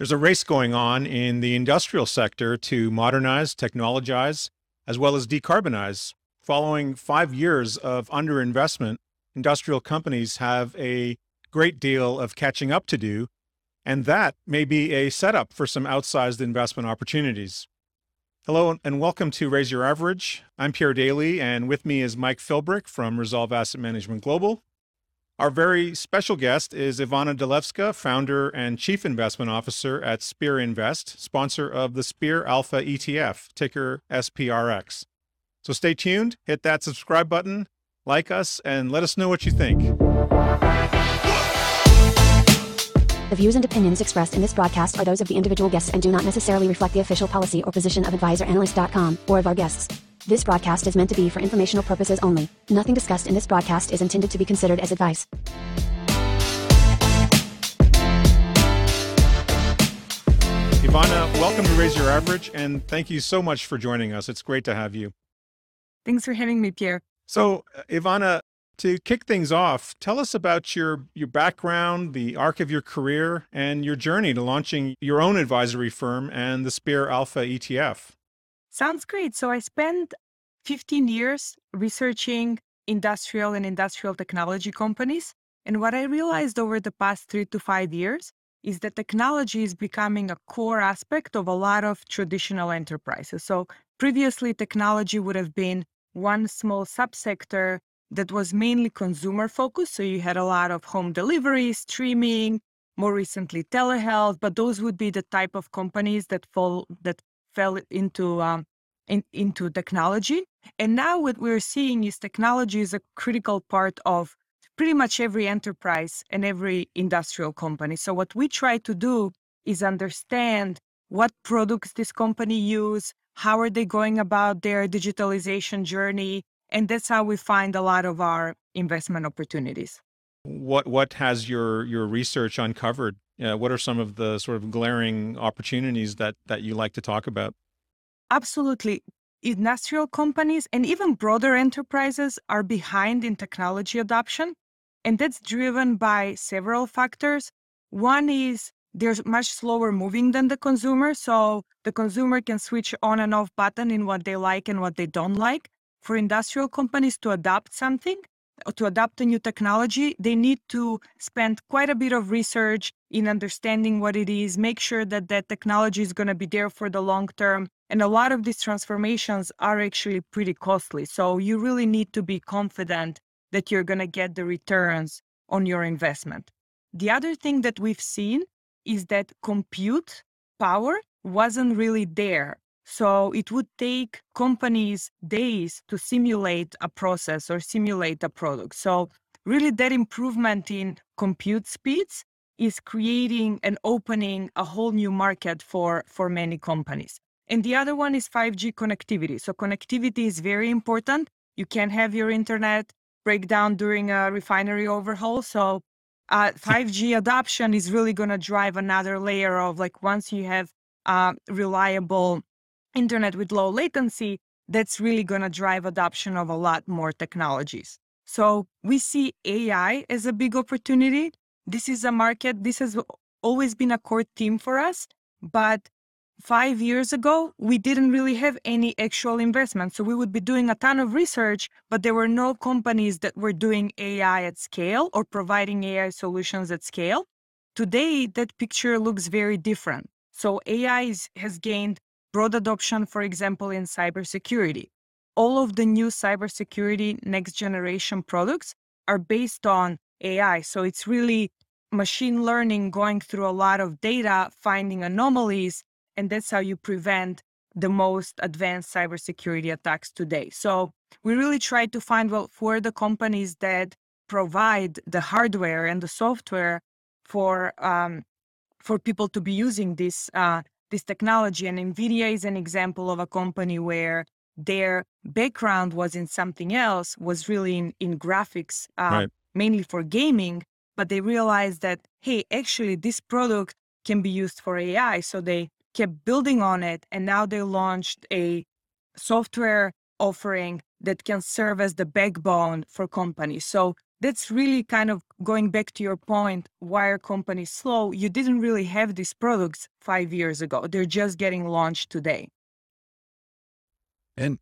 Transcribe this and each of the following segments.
There's a race going on in the industrial sector to modernize, technologize, as well as decarbonize. Following five years of underinvestment, industrial companies have a great deal of catching up to do, and that may be a setup for some outsized investment opportunities. Hello and welcome to Raise Your Average. I'm Pierre Daillie, and with me is Mike Philbrick from Resolve Asset Management Global. Our very special guest is Ivana Delevska, founder and chief investment officer at Spear Invest, sponsor of the Spear Alpha ETF, ticker SPRX. So stay tuned, hit that subscribe button, like us, and let us know what you think. The views and opinions expressed in this broadcast are those of the individual guests and do not necessarily reflect the official policy or position of AdvisorAnalyst.com or of our guests. This broadcast is meant to be for informational purposes only. Nothing discussed in this broadcast is intended to be considered as advice. Ivana, welcome to Raise Your Average, and thank you so much for joining us. It's great to have you. Thanks for having me, Pierre. So, uh, Ivana, to kick things off, tell us about your your background, the arc of your career, and your journey to launching your own advisory firm and the Spear Alpha ETF. Sounds great. So I spent 15 years researching industrial and industrial technology companies. And what I realized over the past three to five years is that technology is becoming a core aspect of a lot of traditional enterprises. So previously, technology would have been one small subsector that was mainly consumer focused. So you had a lot of home delivery, streaming, more recently telehealth, but those would be the type of companies that fall that fell into um, in, into technology. And now what we're seeing is technology is a critical part of pretty much every enterprise and every industrial company. So what we try to do is understand what products this company use, how are they going about their digitalization journey, and that's how we find a lot of our investment opportunities. What what has your your research uncovered? Uh, what are some of the sort of glaring opportunities that that you like to talk about? Absolutely. Industrial companies and even broader enterprises are behind in technology adoption. And that's driven by several factors. One is they're much slower moving than the consumer. So the consumer can switch on and off button in what they like and what they don't like. For industrial companies to adopt something, or to adopt a new technology, they need to spend quite a bit of research in understanding what it is, make sure that that technology is going to be there for the long term. And a lot of these transformations are actually pretty costly. So you really need to be confident that you're going to get the returns on your investment. The other thing that we've seen is that compute power wasn't really there so it would take companies days to simulate a process or simulate a product. So really that improvement in compute speeds is creating and opening a whole new market for, for many companies. And the other one is 5G connectivity. So connectivity is very important. You can't have your internet break down during a refinery overhaul. So uh, 5G adoption is really going to drive another layer of like once you have uh, reliable internet with low latency, that's really going to drive adoption of a lot more technologies. So we see AI as a big opportunity. This is a market, this has always been a core theme for us. But five years ago, we didn't really have any actual investment. So we would be doing a ton of research, but there were no companies that were doing AI at scale or providing AI solutions at scale. Today, that picture looks very different. So AI is, has gained broad adoption, for example, in cybersecurity. All of the new cybersecurity next generation products are based on AI. So it's really machine learning going through a lot of data, finding anomalies, and that's how you prevent the most advanced cybersecurity attacks today. So we really try to find well for the companies that provide the hardware and the software for um, for people to be using this uh, this technology. And NVIDIA is an example of a company where their background was in something else, was really in, in graphics, uh, right. mainly for gaming. But they realized that, hey, actually, this product can be used for AI. So they kept building on it. And now they launched a software offering that can serve as the backbone for companies. So that's really kind of going back to your point why are companies slow you didn't really have these products five years ago they're just getting launched today and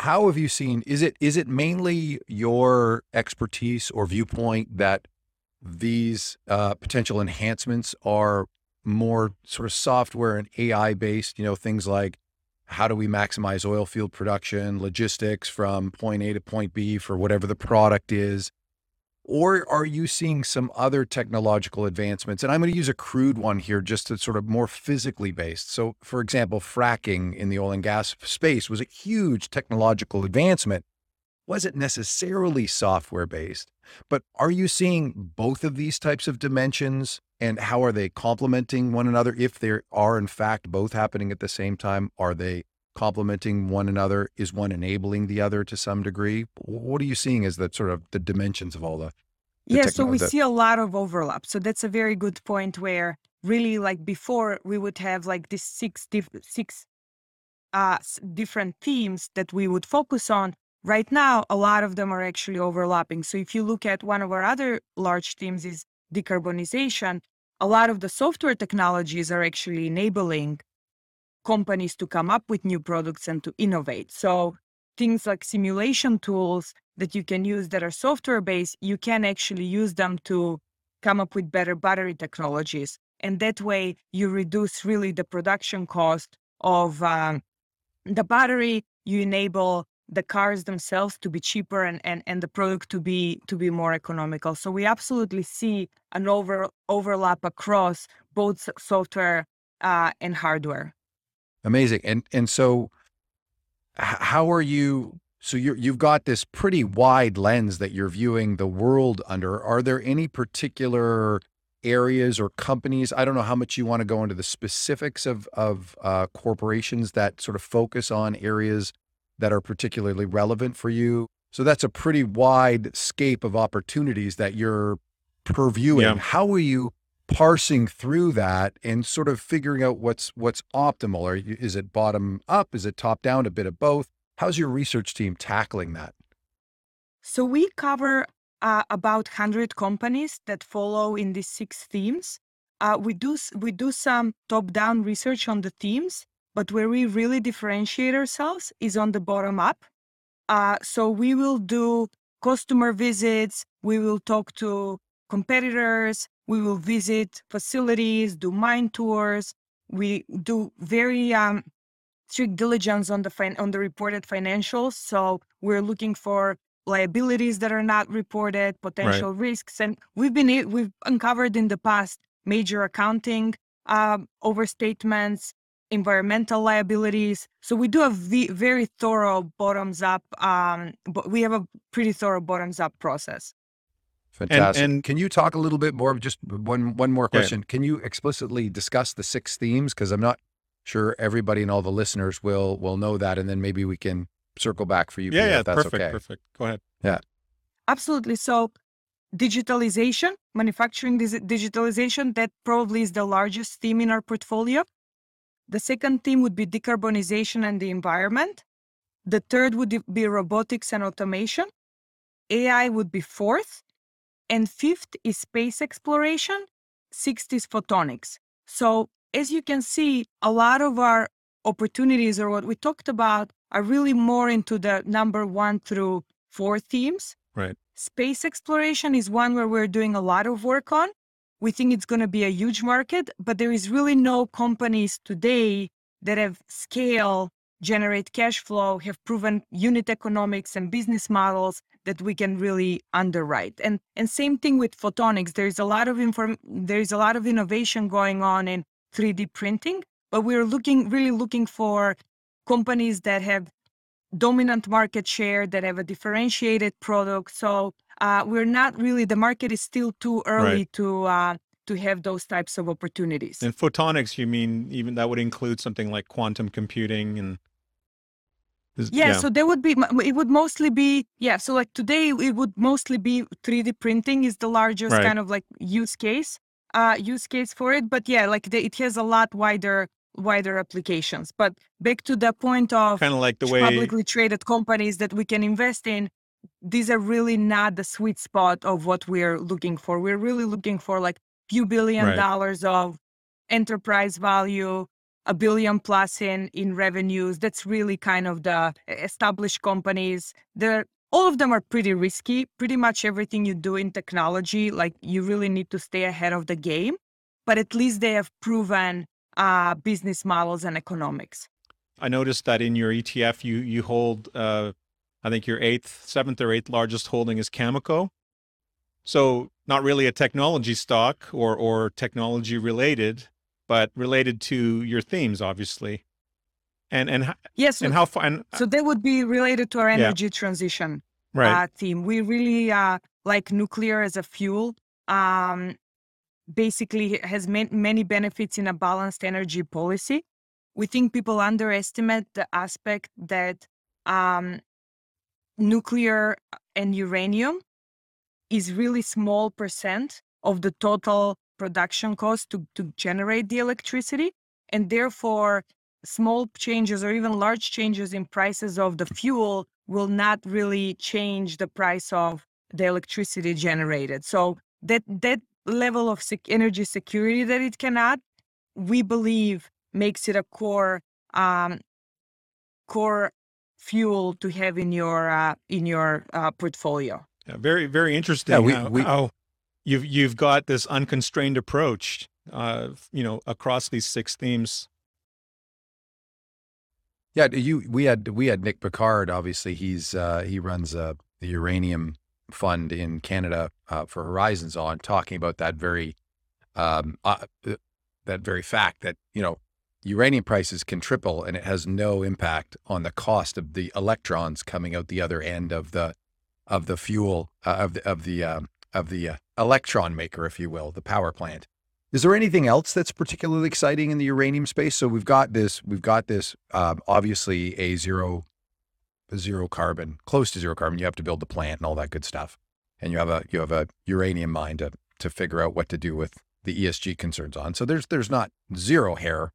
how have you seen is it is it mainly your expertise or viewpoint that these uh, potential enhancements are more sort of software and ai based you know things like how do we maximize oil field production logistics from point a to point b for whatever the product is or are you seeing some other technological advancements? And I'm going to use a crude one here just to sort of more physically based. So, for example, fracking in the oil and gas space was a huge technological advancement. Wasn't necessarily software based, but are you seeing both of these types of dimensions and how are they complementing one another? If there are, in fact, both happening at the same time, are they complementing one another? Is one enabling the other to some degree? What are you seeing as the sort of the dimensions of all the? the yeah, so we see a lot of overlap. So that's a very good point where really like before we would have like these six diff- six uh, different themes that we would focus on. Right now, a lot of them are actually overlapping. So if you look at one of our other large themes is decarbonization, a lot of the software technologies are actually enabling companies to come up with new products and to innovate. So things like simulation tools that you can use that are software based, you can actually use them to come up with better battery technologies. And that way you reduce really the production cost of um, the battery. You enable the cars themselves to be cheaper and, and, and the product to be to be more economical. So we absolutely see an over overlap across both software uh, and hardware. Amazing. And and so how are you so you you've got this pretty wide lens that you're viewing the world under. Are there any particular areas or companies? I don't know how much you want to go into the specifics of of uh, corporations that sort of focus on areas that are particularly relevant for you. So that's a pretty wide scape of opportunities that you're purviewing. Yeah. How are you parsing through that and sort of figuring out what's what's optimal or is it bottom up is it top down a bit of both how's your research team tackling that so we cover uh, about 100 companies that follow in these six themes uh, we do we do some top down research on the themes but where we really differentiate ourselves is on the bottom up uh, so we will do customer visits we will talk to competitors we will visit facilities, do mine tours. We do very um, strict diligence on the fin- on the reported financials. So we're looking for liabilities that are not reported, potential right. risks, and we've been we've uncovered in the past major accounting um, overstatements, environmental liabilities. So we do a v- very thorough bottoms up. Um, but we have a pretty thorough bottoms up process. Fantastic. And, and, can you talk a little bit more? Just one one more question. Yeah. Can you explicitly discuss the six themes? Because I'm not sure everybody and all the listeners will will know that, and then maybe we can circle back for you. Yeah, yeah, perfect, okay. perfect. Go ahead. Yeah, absolutely. So, digitalization, manufacturing digitalization, that probably is the largest theme in our portfolio. The second theme would be decarbonization and the environment. The third would be robotics and automation. AI would be fourth and fifth is space exploration, sixth is photonics. So, as you can see, a lot of our opportunities or what we talked about are really more into the number one through four themes. Right. Space exploration is one where we're doing a lot of work on. We think it's going to be a huge market, but there is really no companies today that have scale, generate cash flow, have proven unit economics and business models that we can really underwrite. And and same thing with photonics. There's a lot of inform there's a lot of innovation going on in 3D printing, but we're looking really looking for companies that have dominant market share, that have a differentiated product. So uh, we're not really the market is still too early right. to uh, to have those types of opportunities. In photonics, you mean even that would include something like quantum computing and yeah, yeah, so there would be it would mostly be yeah. So like today it would mostly be 3D printing is the largest right. kind of like use case uh use case for it. But yeah, like the, it has a lot wider wider applications. But back to the point of kind of like the way publicly traded companies that we can invest in, these are really not the sweet spot of what we're looking for. We're really looking for like few billion Right. dollars of enterprise value, a billion plus in in revenues. That's really kind of the established companies. They're all of them are pretty risky. Pretty much everything you do in technology, like you really need to stay ahead of the game. But at least they have proven uh, business models and economics. I noticed that in your ETF, you you hold, uh, I think your eighth, seventh or eighth largest holding is Cameco. So not really a technology stock or or technology related, but related to your themes, obviously. And and Yes. and how far? And So they would be related to our Yeah. energy transition right, uh, theme. We really uh, like nuclear as a fuel. Um, basically, has ma- many benefits in a balanced energy policy. We think people underestimate the aspect that um, nuclear and uranium is really small percent of the total production cost to, to generate the electricity. And therefore small changes or even large changes in prices of the fuel will not really change the price of the electricity generated. So that that level of sec- energy security that it cannot, we believe makes it a core um, core fuel to have in your uh, in your uh, portfolio Yeah, very very interesting. Yeah, we- how, we- how you've you've got this unconstrained approach, uh, you know, across these six themes. Yeah, you we had we had Nick Piquard. Obviously, he's uh, he runs a the uranium fund in Canada uh, for Horizons on talking about that very um, uh, uh, that very fact that you know uranium prices can triple and it has no impact on the cost of the electrons coming out the other end of the of the fuel uh, of the of the um, of the uh, electron maker, if you will, the power plant. Is there anything else that's particularly exciting in the uranium space? So we've got this, we've got this, um, obviously a zero, a zero carbon, close to zero carbon. You have to build the plant and all that good stuff, and you have a you have a uranium mine to to figure out what to do with the ESG concerns on. So there's there's not zero hair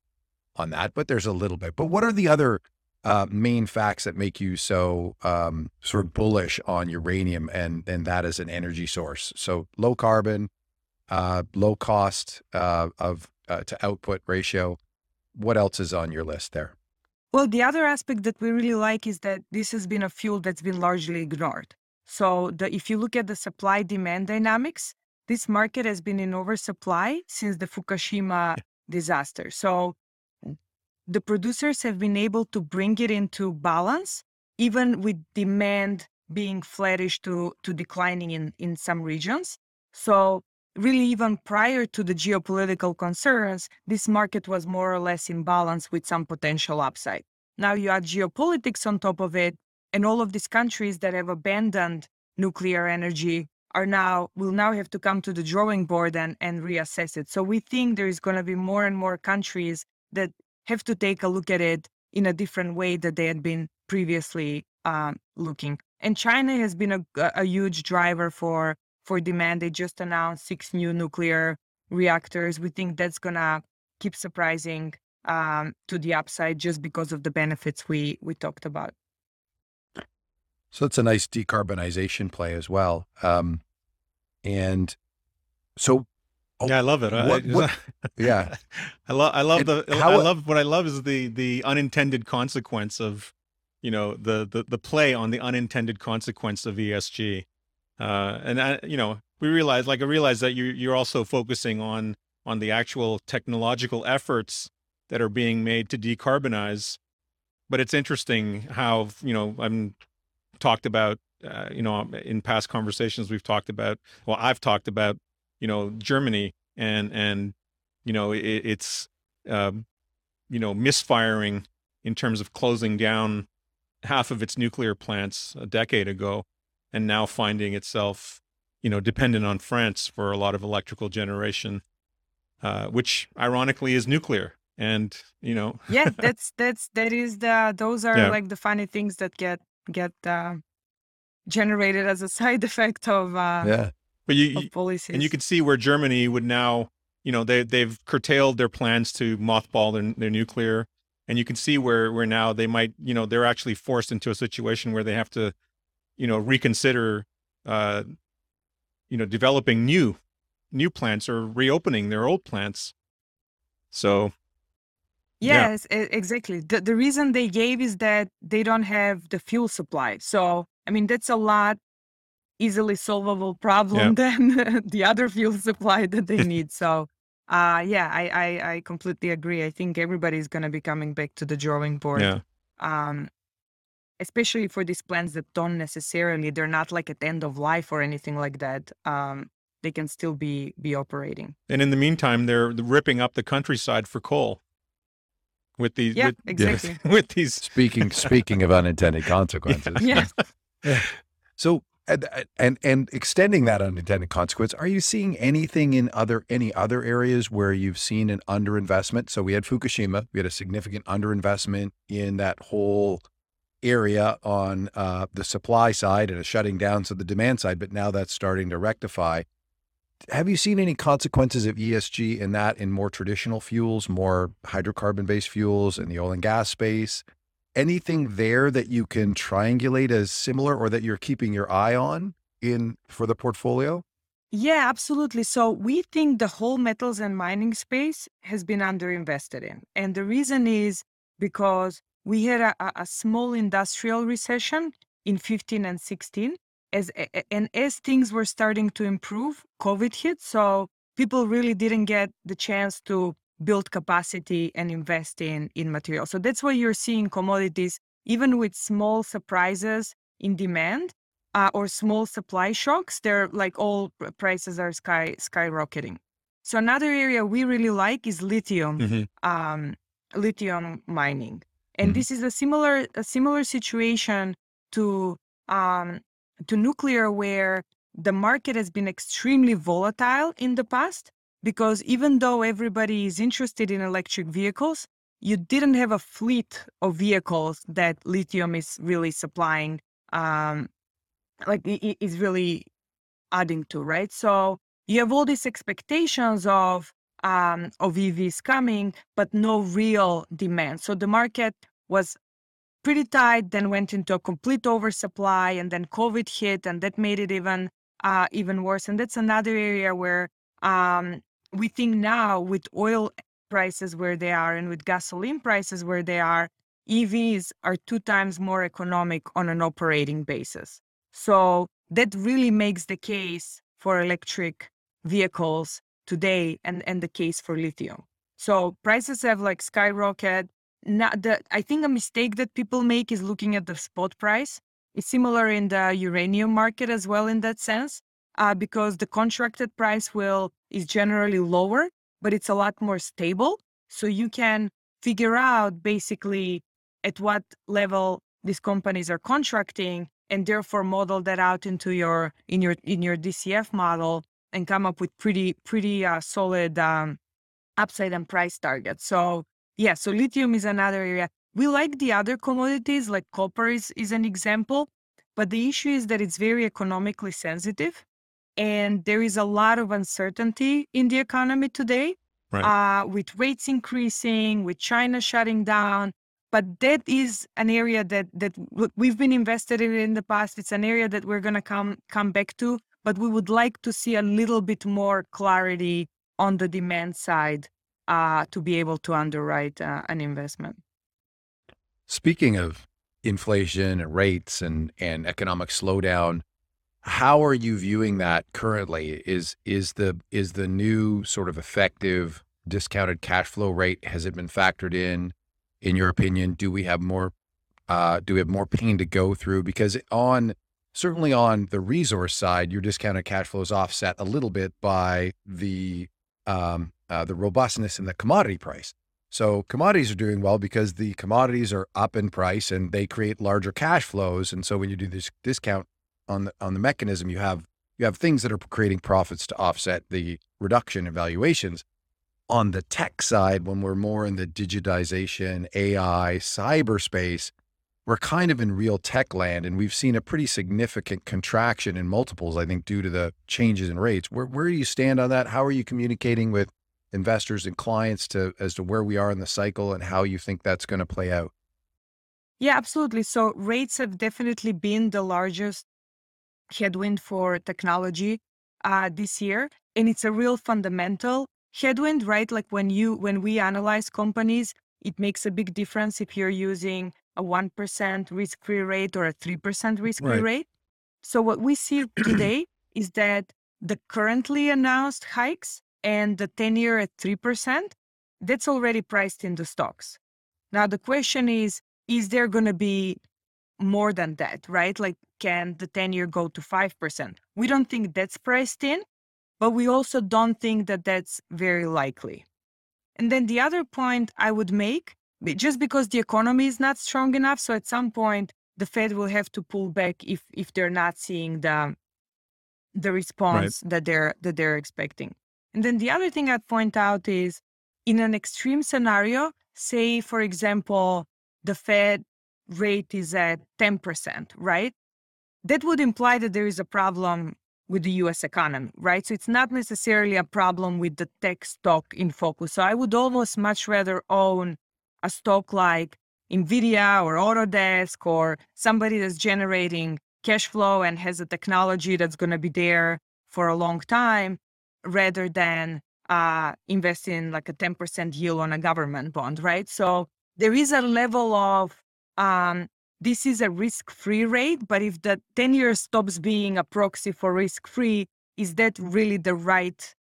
on that, but there's a little bit. But what are the other uh, main facts that make you so um, sort of bullish on uranium and and that as an energy source? So low carbon, uh, low cost uh, of uh, to output ratio. What else is on your list there? Well, the other aspect that we really like is that this has been a fuel that's been largely ignored. So, the, if you look at the supply demand dynamics, this market has been in oversupply since the Fukushima disaster. So, the producers have been able to bring it into balance, even with demand being flattish to, to declining in, in some regions. So, really, even prior to the geopolitical concerns, this market was more or less in balance with some potential upside. Now you add geopolitics on top of it, and all of these countries that have abandoned nuclear energy are now will now have to come to the drawing board and, and reassess it. So we think there is going to be more and more countries that have to take a look at it in a different way that they had been previously um, looking. And China has been a, a huge driver for for demand. They just announced six new nuclear reactors. We think that's gonna keep surprising um, to the upside just because of the benefits we we talked about. So it's a nice decarbonization play as well. Um, and so, Oh, yeah, I love it. What- what- yeah, I love I love the how- I love what I love is the the unintended consequence of you know the the the play on the unintended consequence of ESG. Uh, and I, you know, we realize like I realize that you you're also focusing on on the actual technological efforts that are being made to decarbonize. But it's interesting how you know I'm talked about uh, you know in past conversations we've talked about well I've talked about you know Germany and and you know it, it's um, you know misfiring in terms of closing down half of its nuclear plants a decade ago and now finding itself you know dependent on France for a lot of electrical generation uh, which ironically is nuclear and you know Yeah, that's that's that is the those are Yeah. like the funny things that get get uh, generated as a side effect of uh, yeah, but you, of you policies. and you could see where Germany would now, you know, they they've curtailed their plans to mothball their, their nuclear, and you can see where where now they might, you know, they're actually forced into a situation where they have to, you know, reconsider, uh, you know, developing new new plants or reopening their old plants. So. Yes, e- exactly. The, the reason they gave is that they don't have the fuel supply. So, I mean, that's a lot easily solvable yeah, problem than the other fuel supply that they need. So, uh, yeah, I, I, I completely agree. I think everybody's going to be coming back to the drawing board, yeah. um, especially for these plants that don't necessarily, they're not like at end of life or anything like that. Um, they can still be be operating. And in the meantime, they're ripping up the countryside for coal with these Yeah, with Yes. exactly. with these. Speaking speaking of unintended consequences. Yeah. Yeah. So and, and and extending that unintended consequence, are you seeing anything in other any other areas where you've seen an underinvestment? So we had Fukushima, we had a significant underinvestment in that whole area on uh, the supply side and a shutting down to the demand side, but now that's starting to rectify. Have you seen any consequences of ESG in that in more traditional fuels, more hydrocarbon based fuels in the oil and gas space? Anything there that you can triangulate as similar or that you're keeping your eye on in for the portfolio? Yeah, absolutely. So we think the whole metals and mining space has been underinvested in. And the reason is because we had a, a- small industrial recession in 15 and 16. As, and as things were starting to improve, COVID hit. So people really didn't get the chance to build capacity and invest in, in material. So that's why you're seeing commodities, even with small surprises in demand, uh, or small supply shocks, they're like all prices are sky skyrocketing. So another area we really like is lithium, Mhm. um, lithium mining, and Mhm. this is a similar a similar situation to um, to nuclear, where the market has been extremely volatile in the past. Because even though everybody is interested in electric vehicles, you didn't have a fleet of vehicles that lithium is really supplying. Um, like i- i- is really adding to, right? So you have all these expectations of um, of EVs coming, but no real demand. So the market was pretty tight, then went into a complete oversupply, and then COVID hit, and that made it even uh, even worse. And that's another area where um, we think now with oil prices where they are and with gasoline prices where they are, EVs are two times more economic on an operating basis. So that really makes the case for electric vehicles today and, and the case for lithium. So prices have like skyrocketed. Not the, I think a mistake that people make is looking at the spot price. It's similar in the uranium market as well in that sense, uh, because the contracted price will is generally lower, but it's a lot more stable. So you can figure out basically at what level these companies are contracting and therefore model that out into your in your in your DCF model and come up with pretty pretty uh, solid um, upside and price targets. So yeah, so lithium is another area. We like the other commodities like copper is, is an example, but the issue is that it's very economically sensitive and there is a lot of uncertainty in the economy today Right. uh, with rates increasing, with China shutting down. But that is an area that that we've been invested in in the past. It's an area that we're gonna come come back to, but we would like to see a little bit more clarity on the demand side uh, to be able to underwrite uh, an investment. Speaking of inflation and rates and, and economic slowdown, how are you viewing that currently? Is is the is the new sort of effective discounted cash flow rate has it been factored in? In your opinion, do we have more uh, do we have more pain to go through? Because on certainly on the resource side, your discounted cash flow is offset a little bit by the um, uh, the robustness in the commodity price. So commodities are doing well because the commodities are up in price and they create larger cash flows. And so when you do this discount on the on the mechanism, you have you have things that are creating profits to offset the reduction in valuations. On the tech side, when we're more in the digitization, AI, cyberspace, we're kind of in real tech land, and we've seen a pretty significant contraction in multiples. I think due to the changes in rates. Where where do you stand on that? How are you communicating with investors and clients to as to where we are in the cycle and how you think that's going to play out? Yeah, absolutely. So rates have definitely been the largest headwind for technology uh, this year, and it's a real fundamental headwind, right? Like when you when we analyze companies, it makes a big difference if you're using a one percent risk-free rate or a three percent risk-free Right. rate. So what we see today is that the currently announced hikes and the 10 year at 3%, that's already priced in the stocks. Now, the question is is there going to be more than that, right? Like, can the 10 year go to 5%? We don't think that's priced in, but we also don't think that that's very likely. And then the other point I would make just because the economy is not strong enough, so at some point, the Fed will have to pull back if if they're not seeing the the response that they're that they're expecting. And then the other thing I'd point out is in an extreme scenario, say for example, the Fed rate is at 10%, right? That would imply that there is a problem with the US economy, right? So it's not necessarily a problem with the tech stock in focus. So I would almost much rather own a stock like Nvidia or Autodesk or somebody that's generating cash flow and has a technology that's going to be there for a long time rather than uh, invest in like a 10% yield on a government bond, right? So there is a level of um, this is a risk free rate, but if the 10 year stops being a proxy for risk free, is that really the right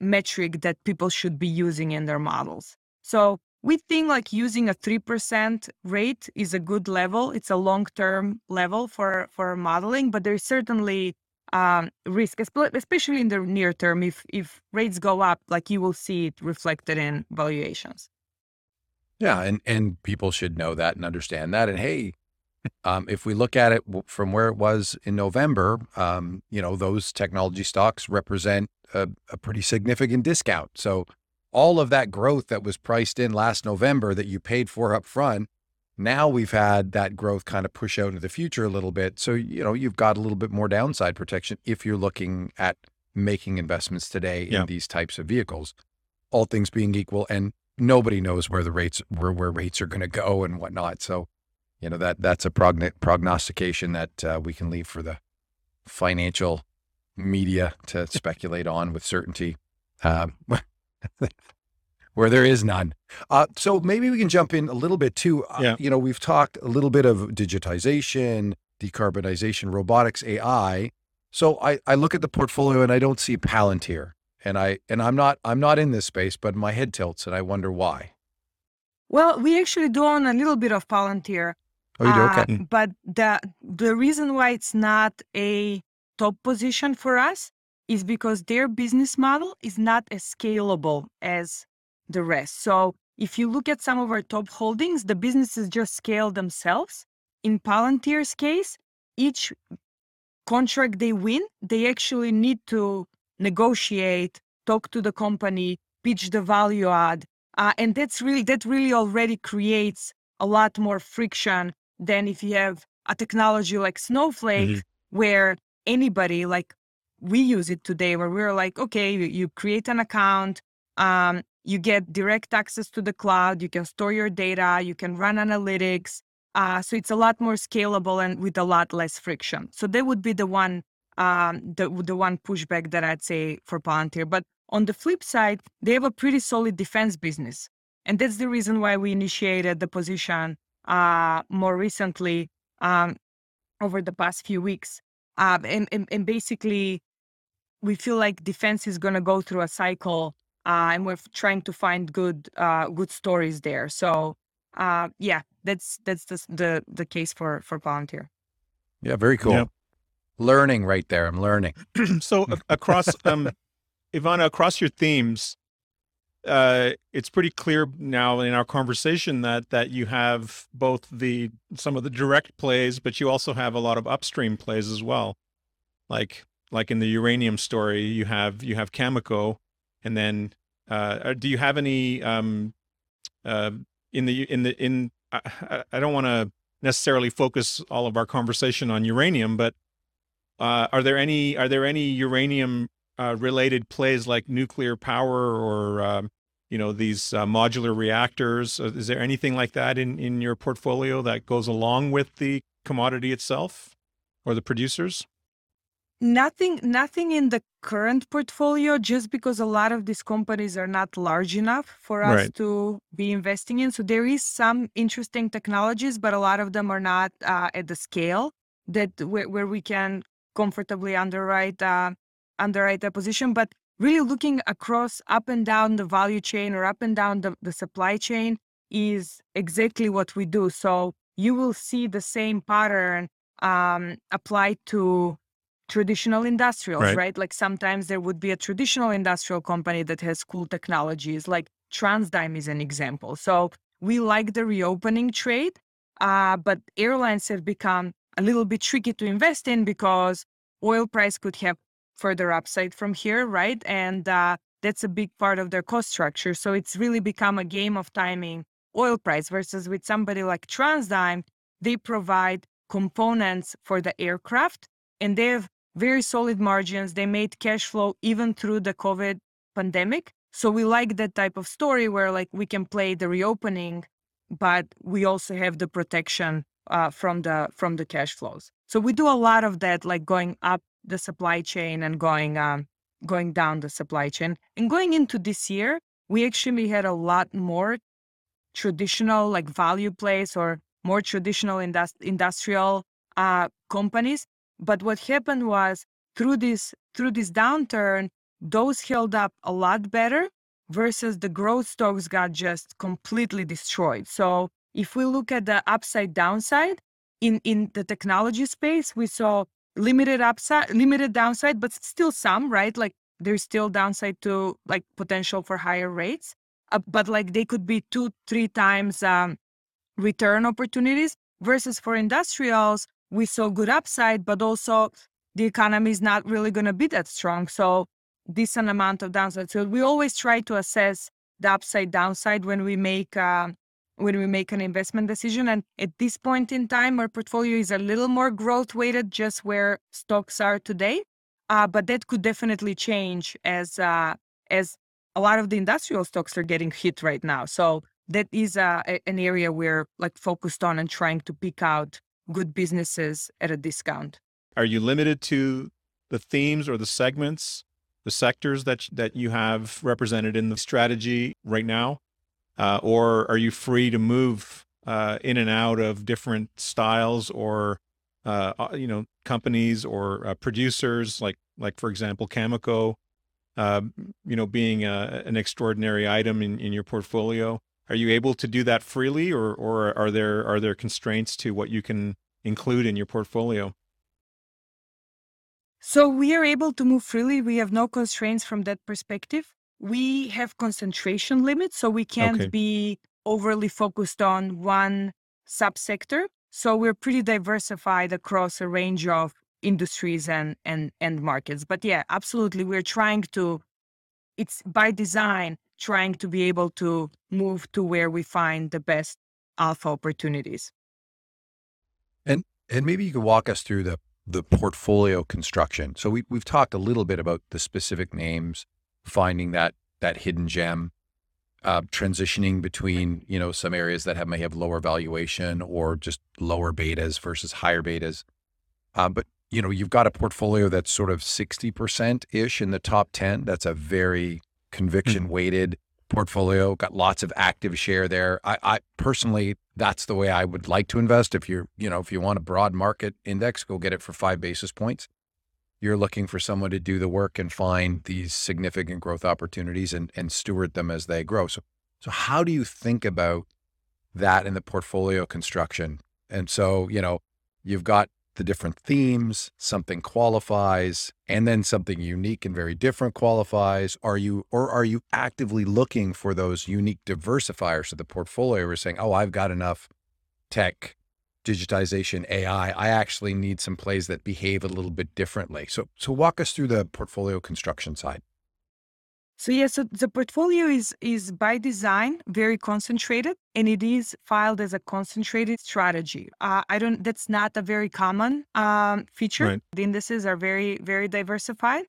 metric that people should be using in their models? So we think like using a 3% rate is a good level. It's a long term level for, for modeling, but there's certainly um, risk, especially in the near term. If, if rates go up, like you will see it reflected in valuations. Yeah, and and people should know that and understand that. And hey, um, if we look at it from where it was in November, um, you know those technology stocks represent a, a pretty significant discount. So all of that growth that was priced in last November that you paid for up front, now we've had that growth kind of push out into the future a little bit. So you know you've got a little bit more downside protection if you're looking at making investments today Yeah. in these types of vehicles. All things being equal, and nobody knows where the rates where where rates are going to go and whatnot. So, you know that that's a progn- prognostication that uh, we can leave for the financial media to speculate on with certainty, um, where there is none. Uh, so maybe we can jump in a little bit too. Uh, Yeah. You know, we've talked a little bit of digitization, decarbonization, robotics, AI. So I, I look at the portfolio and I don't see Palantir. And I and I'm not I'm not in this space, but my head tilts and I wonder why. Well, we actually do own a little bit of Palantir. Oh, you do? Uh, But the the reason why it's not a top position for us is because their business model is not as scalable as the rest. So if you look at some of our top holdings, the businesses just scale themselves. In Palantir's case, each contract they win, they actually need to negotiate, talk to the company, pitch the value add, uh, and that's really that really already creates a lot more friction than if you have a technology like Snowflake, Mhm. where anybody like we use it today, where we're like, okay, you, you create an account, um, you get direct access to the cloud, you can store your data, you can run analytics. Uh, so it's a lot more scalable and with a lot less friction. So that would be the one um, the the one pushback that I'd say for Palantir. But on the flip side, they have a pretty solid defense business, and that's the reason why we initiated the position uh, more recently um, over the past few weeks. Uh, and, and and basically, we feel like defense is going to go through a cycle, uh, and we're trying to find good uh, good stories there. So uh, yeah, that's that's the the the case for for Palantir. Yeah, very cool. Yeah. Learning right there. I'm learning. so across um ivana across your themes uh it's pretty clear now in our conversation that that you have both the some of the direct plays but you also have a lot of upstream plays as well like like in the uranium story you have you have Cameco and then uh uh, do you have any um uh in the in the in I, I- I don't want to necessarily focus all of our conversation on uranium but uh, are there any are there any uranium uh, related plays like nuclear power or um, you know these uh, modular reactors? Uh, Is there anything like that in in your portfolio that goes along with the commodity itself or the producers? Nothing, nothing in the current portfolio, just because a lot of these companies are not large enough for us Right. to be investing in. So there is some interesting technologies, but a lot of them are not uh, at the scale that where, where we can comfortably underwrite uh, underwrite a position. But really looking across up and down the value chain or up and down the, the supply chain is exactly what we do. So you will see the same pattern um, applied to traditional industrials, Right. right. Like sometimes there would be a traditional industrial company that has cool technologies, like TransDigm is an example. So we like the reopening trade, uh, but airlines have become a little bit tricky to invest in because oil price could have further upside from here, right? And uh, that's a big part of their cost structure. So it's really become a game of timing oil price versus with somebody like TransDigm, they provide components for the aircraft and they have very solid margins. They made cash flow even through the COVID pandemic. So we like that type of story where like we can play the reopening, but we also have the protection uh, from the from the cash flows. So we do a lot of that, like going up the supply chain and going um, going down the supply chain. And going into this year, we actually had a lot more traditional like value plays or more traditional indus- industrial uh, companies. But what happened was through this through this downturn, those held up a lot better versus the growth stocks got just completely destroyed. So if we look at the upside downside in in the technology space, we saw limited upside, limited downside, but still some, right? Like there's still downside to like potential for higher rates, uh, but like they could be two, three times um, return opportunities versus for industrials, we saw good upside, but also the economy is not really going to be that strong. So decent amount of downside. So we always try to assess the upside downside when we make uh, when we make an investment decision. And at this point in time, our portfolio is a little more growth weighted, just where stocks are today. Uh, but that could definitely change as uh, as a lot of the industrial stocks are getting hit right now. So that is uh, an area we're like focused on and trying to pick out good businesses at a discount. Are you limited to the themes or the segments, the sectors that that you have represented in the strategy right now, uh, or are you free to move uh, in and out of different styles or uh, uh, you know companies or uh, producers like like for example Cameco, uh, you know being a, an extraordinary item in, in your portfolio? Are you able to do that freely, or or are there are there constraints to what you can include in your portfolio? So we are able to move freely. We have no constraints from that perspective. We have concentration limits, so we can't Okay. be overly focused on one subsector. So we're pretty diversified across a range of industries and and and markets. But yeah, absolutely, we're trying to. It's by design trying to be able to move to where we find the best alpha opportunities. And and maybe you could walk us through the the portfolio construction. So we we've talked a little bit about the specific names, finding that that hidden gem, uh, transitioning between you know some areas that have may have lower valuation or just lower betas versus higher betas. Uh, but you know you've got a portfolio that's sort of sixty percent ish in the top ten. That's a very conviction weighted portfolio. Got lots of active share there. I, I personally, that's the way I would like to invest. If you're, you know, if you want a broad market index, go get it for five basis points. You're looking for someone to do the work and find these significant growth opportunities and, and steward them as they grow. So, so how do you think about that in the portfolio construction? And so, you know, you've got the different themes, something qualifies, and then something unique and very different qualifies. Are you or are you actively looking for those unique diversifiers of the portfolio? We're saying, oh, I've got enough tech, digitization, AI. I actually need some plays that behave a little bit differently. So so walk us through the portfolio construction side. So yeah, so the portfolio is is by design very concentrated, and it is filed as a concentrated strategy. Uh, I don't. That's not a very common um, feature. Right. The indices are very very diversified.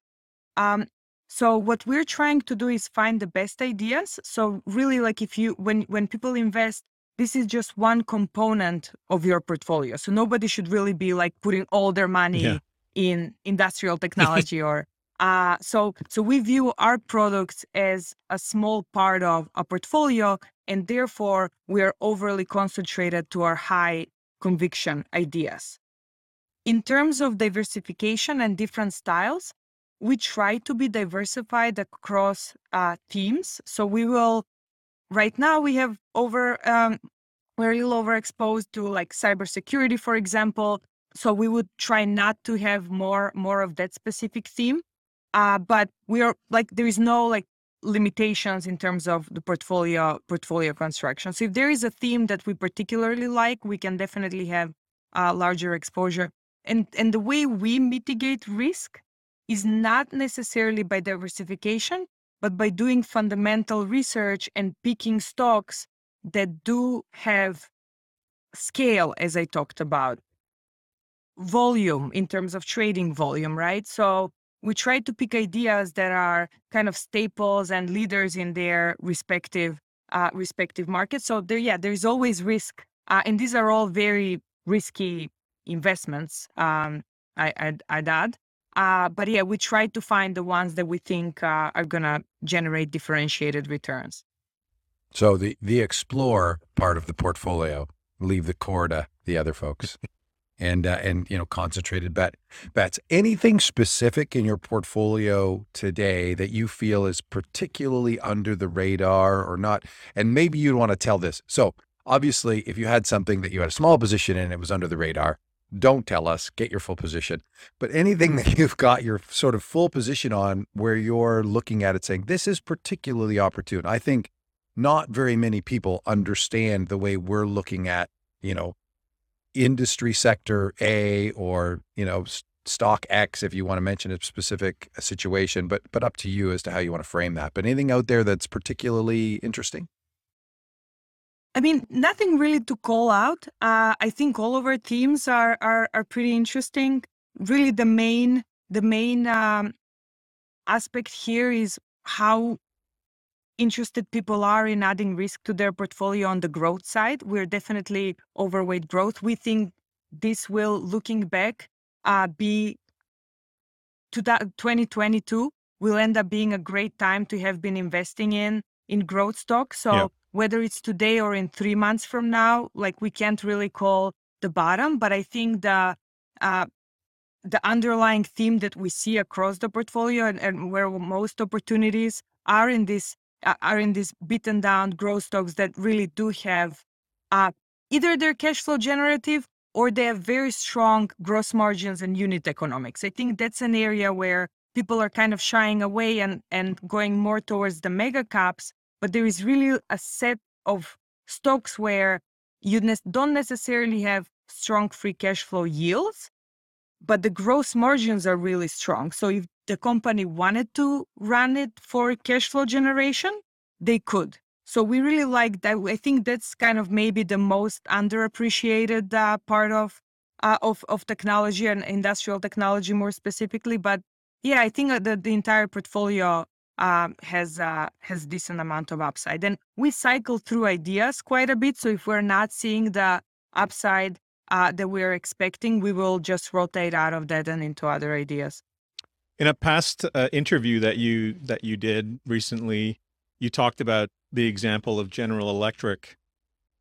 Um, so what we're trying to do is find the best ideas. So really, like if you when when people invest, this is just one component of your portfolio. So nobody should really be like putting all their money Yeah. in industrial technology or uh, so so we view our products as a small part of a portfolio and therefore we are overly concentrated to our high conviction ideas in terms of diversification and different styles we try to be diversified across uh, teams so we will right now we have over um, we're a little overexposed to like cybersecurity for example so we would try not to have more more of that specific theme uh, but we are like there is no like limitations in terms of the portfolio portfolio construction. So if there is a theme that we particularly like we can definitely have a larger exposure. And and the way we mitigate risk is not necessarily by diversification but by doing fundamental research and picking stocks that do have scale as i talked about volume in terms of trading volume, right? So we try to pick ideas that are kind of staples and leaders in their respective uh, respective markets. So there, yeah, there's always risk, uh, and these are all very risky investments. Um, I, I'd, I'd add, uh, but yeah, we try to find the ones that we think uh, are gonna generate differentiated returns. So the the explore part of the portfolio, leave the core to the other folks and uh, and you know concentrated bet bets. Anything specific in your portfolio today that you feel is particularly under the radar or not? And maybe you'd want to tell this. So obviously, if you had something that you had a small position in, it was under the radar. Don't tell us. Get your full position. But anything mm. that you've got your sort of full position on, where you're looking at it saying this is particularly opportune. I think not very many people understand the way we're looking at you know industry sector A or, you know, stock X if you want to mention a specific situation, but but up to you as to how you want to frame that. But anything out there that's particularly interesting? I mean, nothing really to call out. Uh, I think all of our teams are are are pretty interesting. Really, the main the main um, aspect here is how interested people are in adding risk to their portfolio on the growth side. We're definitely overweight growth. We think this will, looking back, uh, be to that 2022 will end up being a great time to have been investing in in growth stocks. So whether it's today or in three months from now, like we can't really call the bottom, but I think the uh, the underlying theme that we see across the portfolio and, and where most opportunities are in this are in these beaten down growth stocks that really do have uh, either they're cash flow generative or they have very strong gross margins and unit economics. I think that's an area where people are kind of shying away and, and going more towards the mega caps. But there is really a set of stocks where you ne- don't necessarily have strong free cash flow yields, but the gross margins are really strong. So if the company wanted to run it for cash flow generation, they could. So we really like that. I think that's kind of maybe the most underappreciated uh, part of, uh, of of technology and industrial technology more specifically. But yeah, I think that the entire portfolio um, has uh, has decent amount of upside, and we cycle through ideas quite a bit. So if we're not seeing the upside uh, that we're expecting, we will just rotate out of that and into other ideas. In a past uh, interview that you that you did recently, you talked about the example of General Electric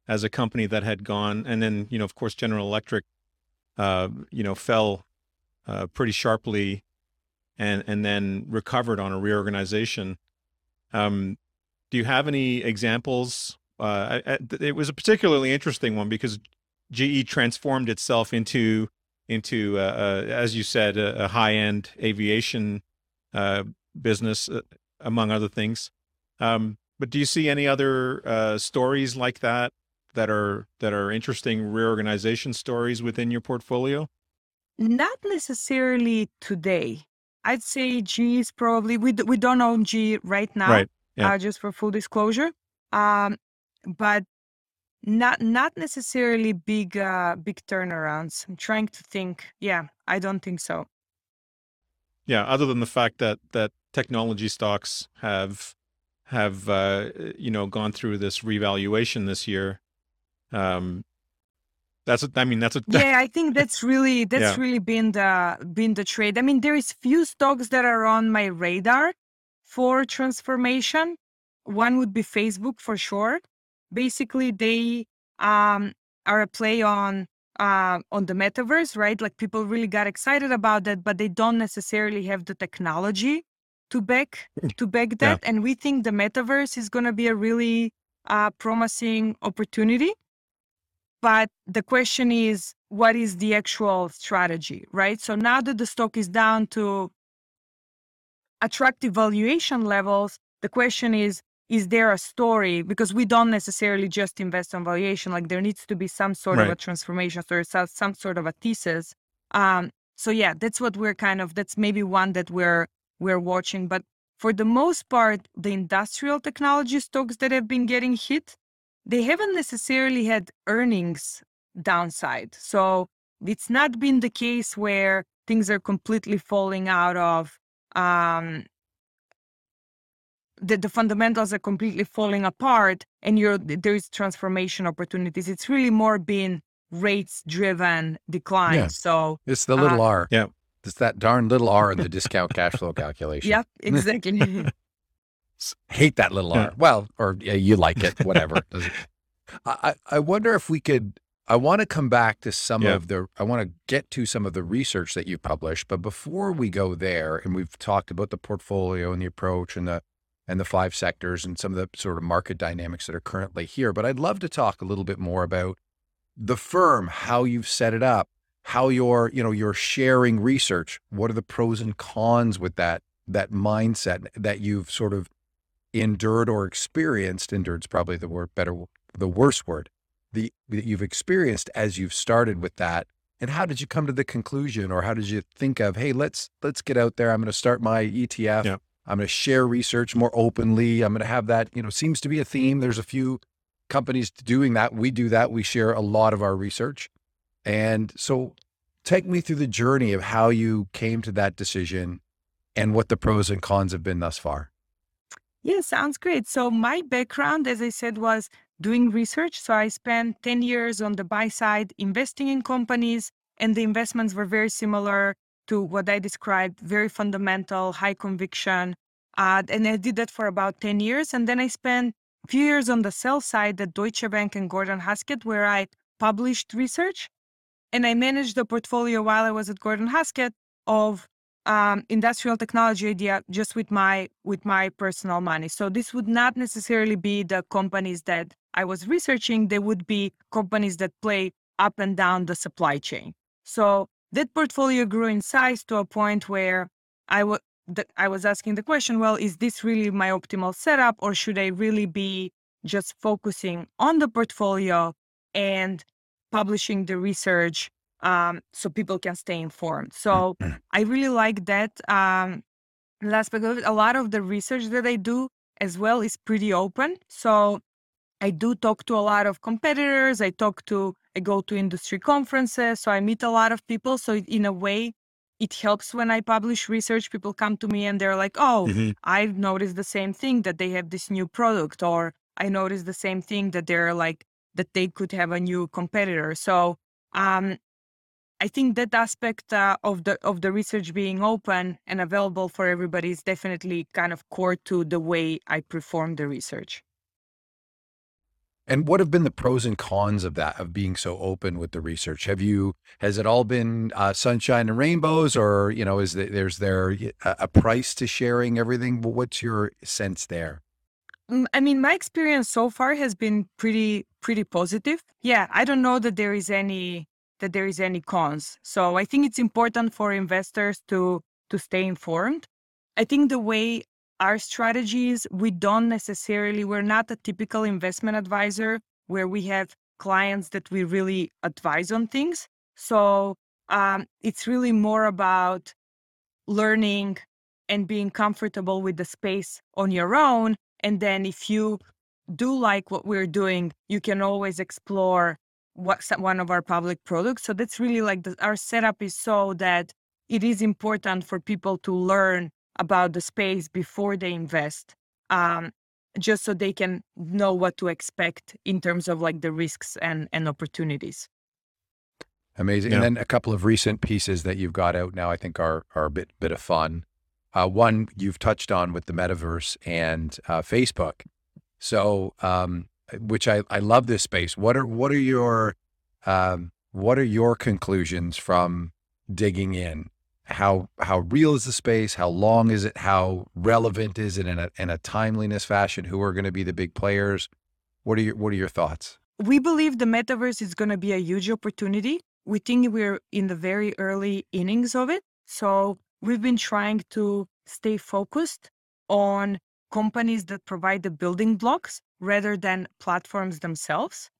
as a company that had gone, and then you know, of course, General Electric, uh, you know, fell uh, pretty sharply, and and then recovered on a reorganization. Um, do you have any examples? Uh, I, I, it was a particularly interesting one because GE transformed itself into into, uh, uh, as you said, a, a high end aviation uh, business, uh, among other things. Um, but do you see any other uh, stories like that that are that are interesting reorganization stories within your portfolio? Not necessarily today. I'd say G is probably we we don't own G right now. Right. Yeah. Uh, just for full disclosure. Um, but not not necessarily big uh big turnarounds. I'm trying to think. Yeah, I don't think so. Yeah, other than the fact that that technology stocks have have uh, you know gone through this revaluation this year, um, That's what I mean that's what. yeah. I think that's really that's Yeah. really been the been the trade. I mean, there is few stocks that are on my radar for transformation. One would be Facebook for sure. Basically, they um, are a play on uh, on the metaverse, right? Like people really got excited about that, but they don't necessarily have the technology to back to back Yeah. that. And we think the metaverse is going to be a really uh, promising opportunity. But the question is, what is the actual strategy, right? So now that the stock is down to attractive valuation levels, the question is, is there a story? Because we don't necessarily just invest on valuation. Like there needs to be some sort of a transformation or so- some sort of a thesis. Um, so yeah, that's what we're kind of. That's maybe one that we're we're watching. But for the most part, the industrial technology stocks that have been getting hit, they haven't necessarily had earnings downside. So it's not been the case where things are completely falling out of um, the, the fundamentals are completely falling apart and you're there's transformation opportunities. It's really more been rates driven decline. Yeah. So It's the little Uh, R. Yeah. It's that darn little R in the discount cash flow calculation. yep, exactly. Hate that little. R. Well, or yeah, you like it, whatever. I, I I wonder if we could. I want to come back to some Yeah. of the. I want to get to some of the research that you've published, but before we go there, and we've talked about the portfolio and the approach and the and the five sectors and some of the sort of market dynamics that are currently here. But I'd love to talk a little bit more about the firm, how you've set it up, how you're, you know, you're sharing research. What are the pros and cons with that that mindset that you've sort of endured or experienced? Endured's probably the word better, the worst word. The that you've experienced as you've started with that. And how did you come to the conclusion, or how did you think of, hey, let's let's get out there. I'm going to start my ETF. Yeah. I'm going to share research more openly. I'm going to have that. You know, seems to be a theme. There's a few companies doing that. We do that. We share a lot of our research. And so take me through the journey of how you came to that decision and what the pros and cons have been thus far. Yeah, sounds great. So my background, as I said, was doing research. So I spent 10 years on the buy side investing in companies, and the investments were very similar to what I described, very fundamental, high conviction. Uh, and I did that for about 10 years. And then I spent a few years on the sell side at Deutsche Bank and Gordon Haskett, where I published research. And I managed the portfolio while I was at Gordon Haskett of um, industrial technology idea just with my with my personal money. So this would not necessarily be the companies that I was researching. They would be companies that play up and down the supply chain. So that portfolio grew in size to a point where I wa- the, I was asking the question, well, is this really my optimal setup, or should I really be just focusing on the portfolio and publishing the research um, so people can stay informed? So I really like that um, last it. A lot of the research that I do as well is pretty open. So I do talk to a lot of competitors. I talk to, I go to industry conferences. So I meet a lot of people. So in a way, it helps when I publish research. People come to me and they're like, oh, Mhm. I've noticed the same thing that they have this new product, or I noticed the same thing that they're like, that they could have a new competitor. So um, I think that aspect uh, of the of the research being open and available for everybody is definitely kind of core to the way I perform the research. And what have been the pros and cons of that, of being so open with the research? Have you, has it all been uh, sunshine and rainbows or, you know, is there, there's there a, price to sharing everything? What's your sense there? Mm, I mean, my experience so far has been pretty pretty positive. Yeah, I don't know that there is any that there is any cons. So I think it's important for investors to to stay informed. I think the way our strategies, we don't necessarily we're not a typical investment advisor where we have clients that we really advise on things. So um, it's really more about learning and being comfortable with the space on your own and then if you do like what we're doing, you can always explore what one of our public products. So that's really like the, our setup is so that it is important for people to learn about the space before they invest, um, just so they can know what to expect in terms of like the risks and, and opportunities. Amazing. Yeah. And then a couple of recent pieces that you've got out now, I think are are a bit bit of fun. Uh, one you've touched on with the metaverse and uh, Facebook. So, um, which I, I love this space. What are what are your um, what are your conclusions from digging in? How how real is the space? How long is it? How relevant is it in a in a timeliness fashion? Who are going to be the big players? What are your what are your thoughts? We believe the metaverse is going to be a huge opportunity. We think we're in the very early innings of it. So we've been trying to stay focused on companies that provide the building blocks rather than platforms themselves.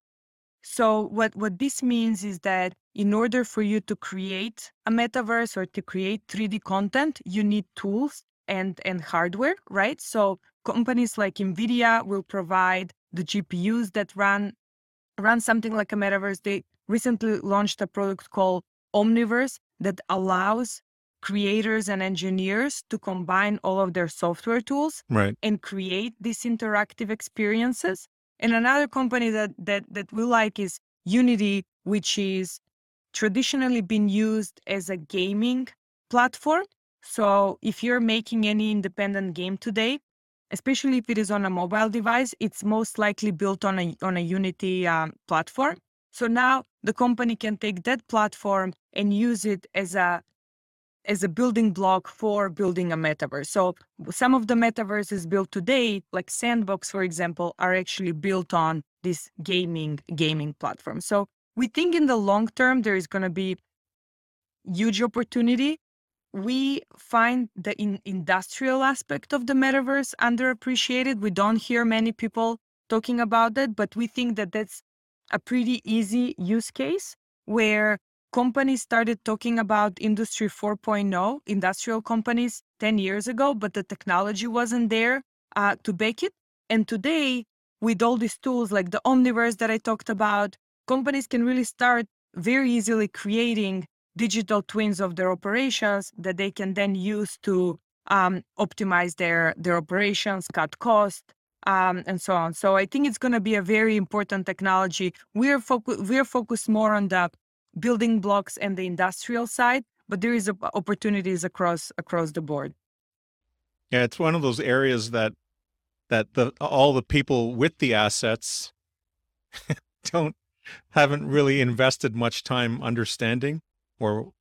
So what what this means is that in order for you to create a metaverse or to create 3D content, you need tools and and hardware, right? So companies like Nvidia will provide the GPUs that run run something like a metaverse. They recently launched a product called Omniverse that allows creators and engineers to combine all of their software tools Right. and create these interactive experiences. And another company that that that we like is Unity, which is traditionally been used as a gaming platform. So if you're making any independent game today, especially if it is on a mobile device, it's most likely built on a on a Unity um, platform. So now the company can take that platform and use it as a as a building block for building a metaverse. So some of the metaverses built today, like Sandbox, for example, are actually built on this gaming gaming platform. So we think in the long term there is going to be huge opportunity. We find the in- industrial aspect of the metaverse underappreciated. We don't hear many people talking about that, but we think that that's a pretty easy use case where companies started talking about industry 4.0 industrial companies 10 years ago but the technology wasn't there uh, to bake it. And today with all these tools like the omniverse that i talked about companies can really start very easily creating digital twins of their operations that they can then use to um, optimize their their operations cut cost um, and so on. So i think it's going to be a very important technology. We're focused we're focused more on the building blocks and the industrial side, but there is op- opportunities across across the board. Yeah, it's one of those areas that that the all the people with the assets don't haven't really invested much time understanding or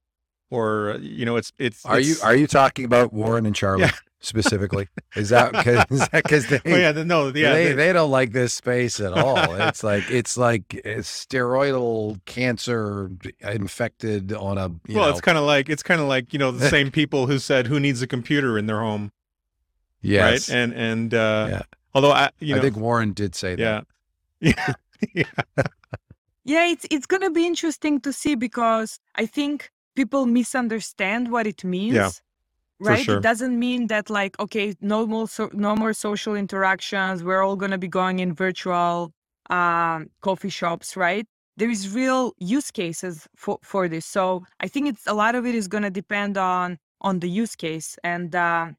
or uh, you know it's it's Are you are you talking about Warren and Charlie Yeah. Specifically? Is that because is that 'cause they oh yeah no yeah they, they- they don't like this space at all. It's like it's like it's steroidal cancer infected on a you well know, it's kind of like it's kind of like you know the same people who said who needs a computer in their home yes. right and and uh Yeah. although I you know I think Warren did say that. yeah yeah yeah Yeah, it's it's gonna be interesting to see because I think people misunderstand what it means. For right? sure. It doesn't mean that like okay, no more so, no more social interactions. We're all gonna be going in virtual um, coffee shops, right? There is real use cases for for this. So I think it's a lot of it is gonna depend on on the use case, and uh,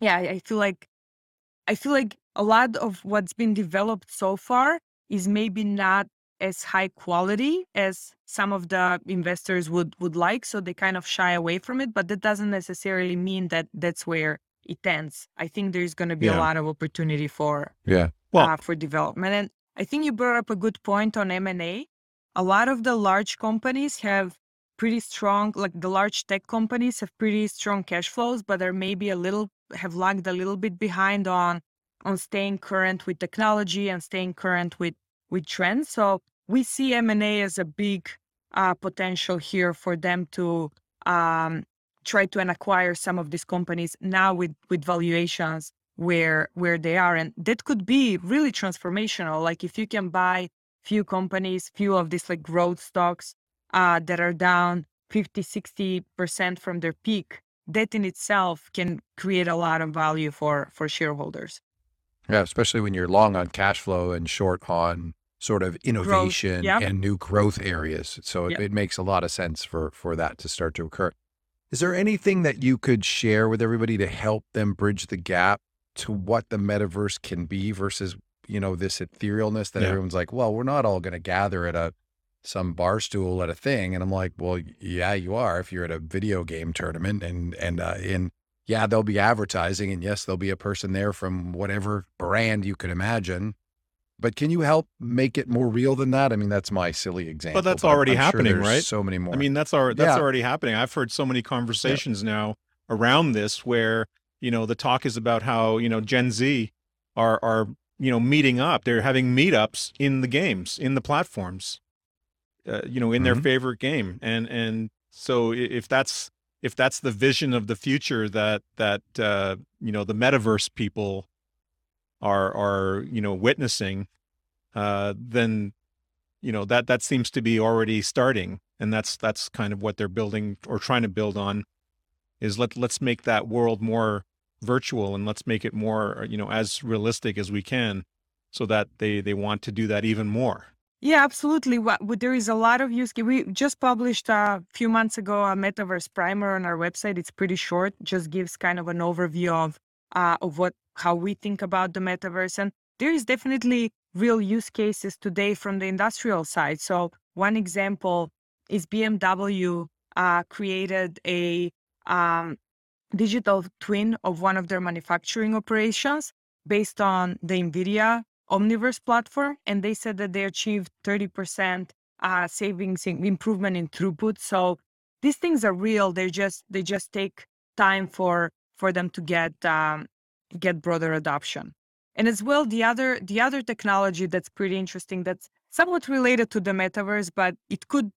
yeah, I feel like I feel like a lot of what's been developed so far is maybe not as high quality as some of the investors would would like so they kind of shy away from it but that doesn't necessarily mean that that's where it ends i think there's going to be Yeah. a lot of opportunity for Yeah. Well- uh, for development and i think you brought up a good point on m&a a lot of the large companies have pretty strong like the large tech companies have pretty strong cash flows but are maybe a little have lagged a little bit behind on on staying current with technology and staying current with with trends so we see m&a as a big uh, potential here for them to um, try to and acquire some of these companies now with with valuations where where they are and that could be really transformational. Like if you can buy few companies few of these like growth stocks uh, that are down 50 60% from their peak that in itself can create a lot of value for for shareholders. Yeah, especially when you're long on cash flow and short on sort of innovation and new growth areas. So it, it makes a lot of sense for for that to start to occur. Is there anything that you could share with everybody to help them bridge the gap to what the metaverse can be versus, you know, this etherealness that Yeah. everyone's like, well, we're not all going to gather at a some bar stool at a thing, and I'm like, well, yeah, you are. If you're at a video game tournament, and and uh, and yeah, there'll be advertising, and yes, there'll be a person there from whatever brand you could imagine. But can you help make it more real than that? I mean, that's my silly example. But that's already I'm happening, there's right? So many more. I mean, that's our that's Yeah. already happening. I've heard so many conversations now around this where you know the talk is about how you know Gen Z are are you know meeting up. They're having meetups in the games, in the platforms, uh, you know, in their Mhm. favorite game, and and so if that's if that's the vision of the future that that uh, you know the metaverse people are are you know witnessing, uh, then you know that that seems to be already starting and that's that's kind of what they're building or trying to build on is let let's make that world more virtual and let's make it more you know as realistic as we can so that they they want to do that even more Yeah, absolutely. What, what- there is a lot of use. We just published a few months ago a metaverse primer on our website. It's pretty short, just gives kind of an overview of uh, of what how we think about the metaverse. And there is definitely real use cases today from the industrial side. So one example is BMW uh, created a um, digital twin of one of their manufacturing operations based on the NVIDIA Omniverse platform, and they said that they achieved 30% uh, savings in improvement in throughput. So these things are real. They just they just take time for for them to get um, get broader adoption. And as well, the other the other technology that's pretty interesting that's somewhat related to the metaverse, but it could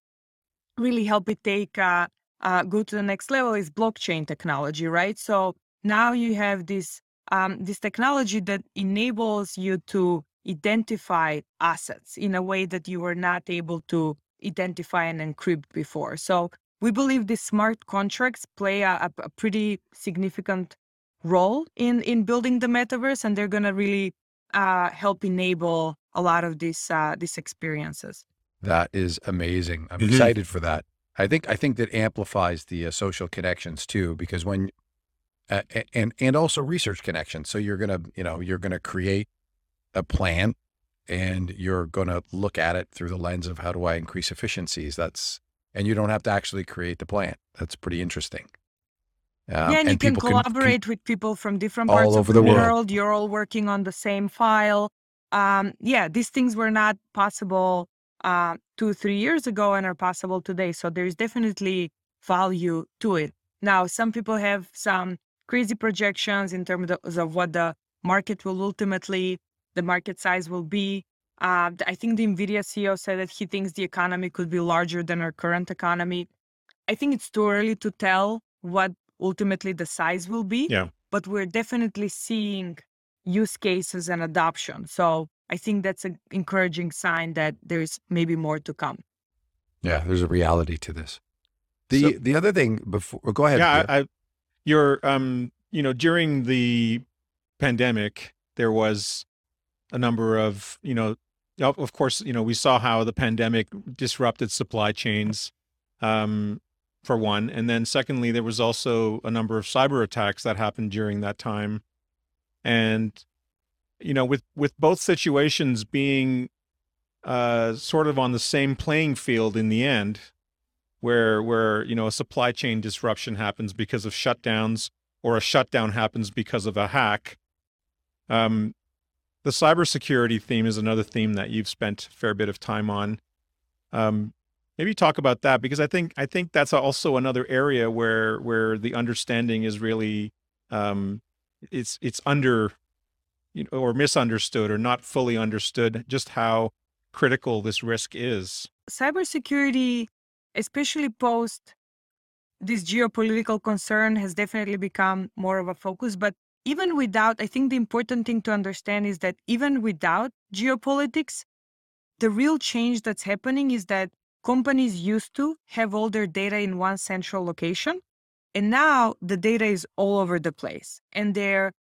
really help it take uh, uh, go to the next level is blockchain technology, right? So now you have this um, this technology that enables you to identify assets in a way that you were not able to identify and encrypt before. So we believe these smart contracts play a, a- a pretty significant role in in building the metaverse, and they're going to really uh, help enable a lot of these uh, these experiences. That is amazing. I'm Mhm. excited for that. I think I think that amplifies the uh, social connections too, because when uh, and and also research connections. So you're gonna you know you're gonna create a plan, and you're gonna look at it through the lens of how do I increase efficiencies. That's and you don't have to actually create the plan. That's pretty interesting. Um, yeah, and, you can collaborate with people from different parts of the, the world. world. You're all working on the same file. Um, yeah, these things were not possible uh, two, three years ago and are possible today. So there's definitely value to it. Now, some people have some crazy projections in terms of, of what the market will ultimately, the market size will be. Uh, I think the NVIDIA CEO said that he thinks the economy could be larger than our current economy. I think it's too early to tell what ultimately the size will be. Yeah. But we're definitely seeing use cases and adoption. So I think that's an encouraging sign that there's maybe more to come. Yeah, there's a reality to this. The So- the other thing before oh, go ahead. yeah I, I you're um you know during the pandemic there was a number of you know of of course you know we saw how the pandemic disrupted supply chains um for one. And then secondly there was also a number of cyber attacks that happened during that time. And you know with with both situations being uh sort of on the same playing field in the end where where you know a supply chain disruption happens because of shutdowns or a shutdown happens because of a hack um the cybersecurity theme is another theme that you've spent a fair bit of time on. Um maybe talk about that because i think i think that's also another area where where the understanding is really um it's it's under you know or misunderstood or not fully understood just how critical this risk is Cybersecurity, especially post this geopolitical concern, has definitely become more of a focus. But even without, I think the important thing to understand is that even without geopolitics, the real change that's happening is that companies used to have all their data in one central location. And now the data is all over the place and their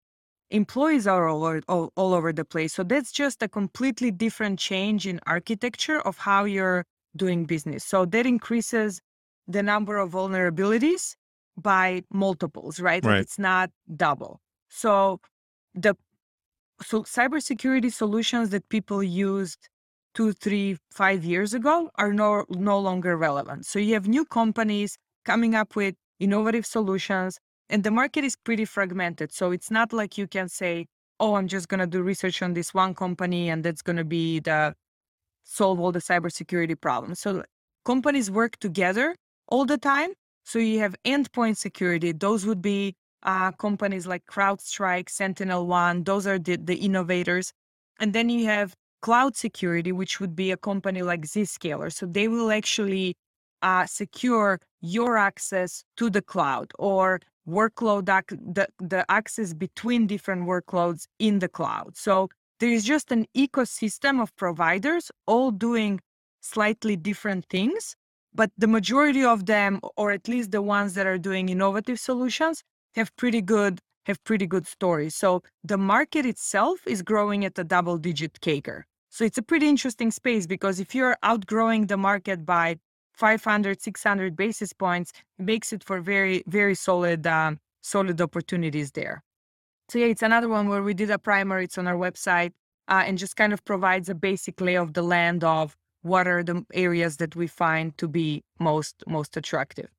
employees are all over, all, all over the place. So that's just a completely different change in architecture of how you're doing business. So that increases the number of vulnerabilities by multiples, right? Right. It's not double. So the so cybersecurity solutions that people used two, three, five years ago are no, no longer relevant. So you have new companies coming up with innovative solutions, and the market is pretty fragmented. So it's not like you can say, oh, I'm just going to do research on this one company and that's going to be the solve all the cybersecurity problems. So companies work together all the time. So you have endpoint security. Those would be uh, companies like CrowdStrike, Sentinel One. Those are the, the innovators. And then you have cloud security, which would be a company like Zscaler. So they will actually uh, secure your access to the cloud or workload ac- the, the access between different workloads in the cloud. So there is just an ecosystem of providers all doing slightly different things, but the majority of them, or at least the ones that are doing innovative solutions, have pretty good have pretty good stories. So the market itself is growing at a double digit CAGR. So it's a pretty interesting space because if you're outgrowing the market by 500, 600 basis points, it makes it for very, very solid, um, solid opportunities there. So yeah, it's another one where we did a primer. It's on our website uh, and just kind of provides a basic lay of the land of what are the areas that we find to be most most attractive.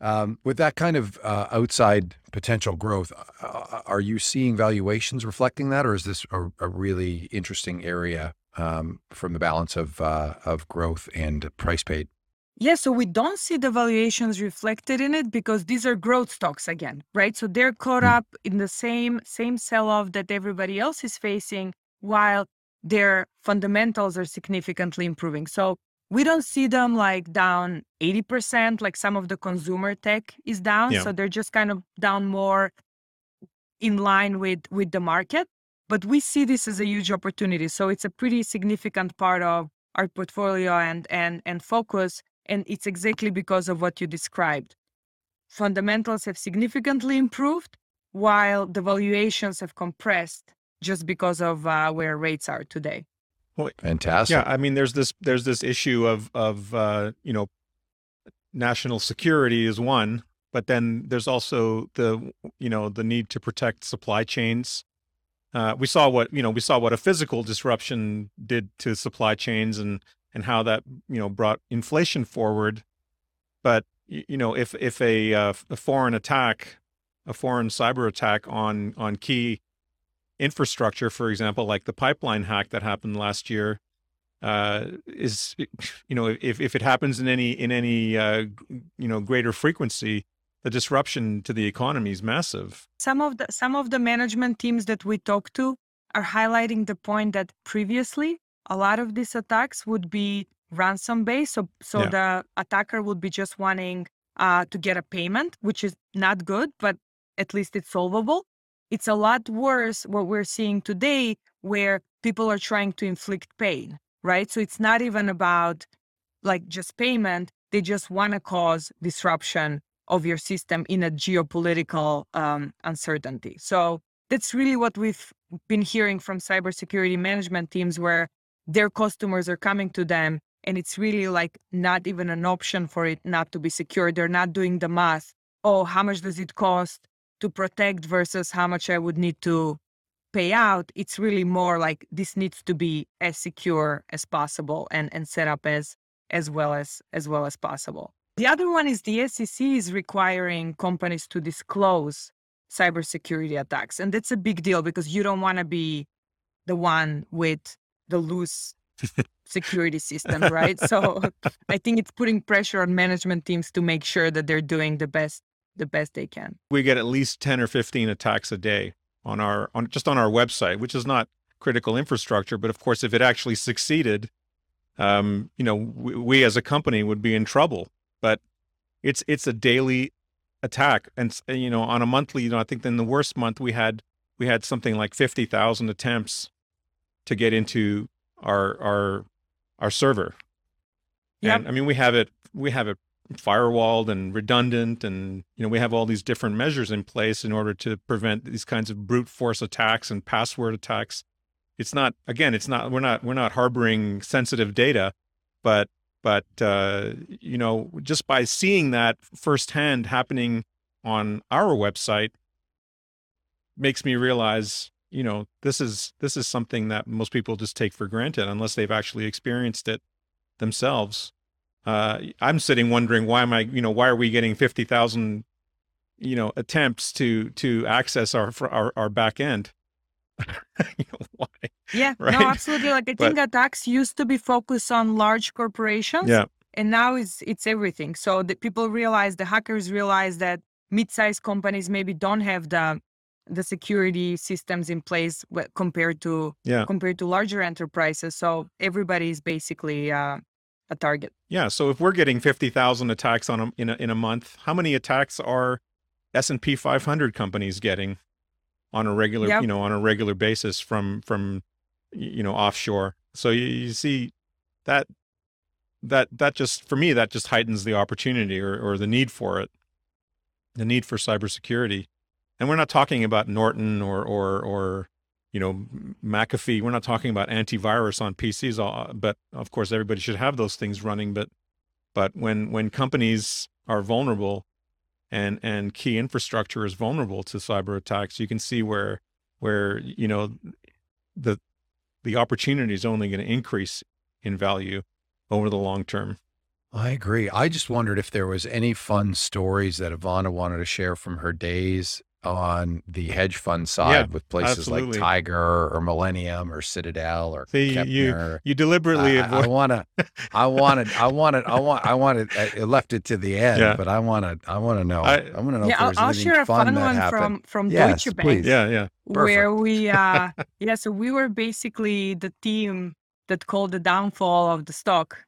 Um, with that kind of uh, outside potential growth, uh, uh, are you seeing valuations reflecting that, or is this a, a really interesting area um, from the balance of uh, of growth and price paid? Yeah, so we don't see the valuations reflected in it because these are growth stocks again, right? So they're caught mm. up in the same same sell-off that everybody else is facing, while their fundamentals are significantly improving. So we don't see them like down 80% like some of the consumer tech is down yeah. so they're just kind of down more in line with with the market but we see this as a huge opportunity so it's a pretty significant part of our portfolio and and and focus and it's exactly because of what you described fundamentals have significantly improved while the valuations have compressed just because of uh, where rates are today well, Fantastic. Yeah, I mean, there's this there's this issue of of uh, you know national security is one, but then there's also the you know the need to protect supply chains. Uh, we saw what you know we saw what a physical disruption did to supply chains and and how that you know brought inflation forward. But you know if if a, uh, a foreign attack, a foreign cyber attack on on key infrastructure, for example, like the pipeline hack that happened last year, uh, is you know if if it happens in any in any uh, you know greater frequency, the disruption to the economy is massive. Some of the some of the management teams that we talk to are highlighting the point that previously a lot of these attacks would be ransom based, so so yeah. the attacker would be just wanting uh, to get a payment, which is not good, but at least it's solvable. It's a lot worse what we're seeing today, where people are trying to inflict pain, right? So it's not even about like just payment. They just want to cause disruption of your system in a geopolitical um, uncertainty. So that's really what we've been hearing from cybersecurity management teams where their customers are coming to them and it's really like not even an option for it not to be secure. They're not doing the math. Oh, how much does it cost to protect versus how much I would need to pay out, it's really more like this needs to be as secure as possible and, and set up as as well as as well as possible. The other one is the SEC is requiring companies to disclose cybersecurity attacks. And that's a big deal because you don't want to be the one with the loose security system, right? So I think it's putting pressure on management teams to make sure that they're doing the best the best they can. We get at least 10 or 15 attacks a day on our on just on our website, which is not critical infrastructure, but of course if it actually succeeded, um, you know, we, we as a company would be in trouble. But it's it's a daily attack and you know on a monthly, you know, I think in the worst month we had we had something like 50,000 attempts to get into our our our server. Yep. And I mean we have it we have it firewalled and redundant and you know we have all these different measures in place in order to prevent these kinds of brute force attacks and password attacks it's not again it's not we're not we're not harboring sensitive data but but uh, you know just by seeing that firsthand happening on our website makes me realize you know, this is this is something that most people just take for granted unless they've actually experienced it themselves. Uh, I'm sitting wondering why am I, you know, why are we getting fifty thousand, you know, attempts to to access our our, our back end? you know, why? Yeah, right? no, absolutely. Like I But- think attacks used to be focused on large corporations. Yeah, and now it's it's everything so the people realize the hackers realize that mid-sized companies maybe don't have the the security systems in place compared to yeah, compared to larger enterprises so everybody is basically uh, a target yeah. So if we're getting fifty thousand attacks on a, in a in a month, how many attacks are S and P 500 companies getting on a regular, Yep. you know, on a regular basis from from you know offshore? So you, you see that that that just for me that just heightens the opportunity or or the need for it, the need for cybersecurity. And we're not talking about Norton or or or you know McAfee. We're not talking about antivirus on PCs. uh, But of course, everybody should have those things running. But but when when companies are vulnerable and and key infrastructure is vulnerable to cyber attacks, you can see where where you know the the opportunity is only going to increase in value over the long term. I agree. I just wondered if there was any fun stories that Ivana wanted to share from her days on the hedge fund side Yeah, with places absolutely. like Tiger or Millennium or Citadel or See, you Kepner. you deliberately I, I want to, I wanted, I wanted, I want, I wanted, I left it to the end, Yeah. but I want to, I want to know, I- I, want to know yeah if I'll, I'll share a fun fun one happened. from from Yes, deutsche bank please. yeah, yeah, where we uh yeah so we were basically the team that called the downfall of the stock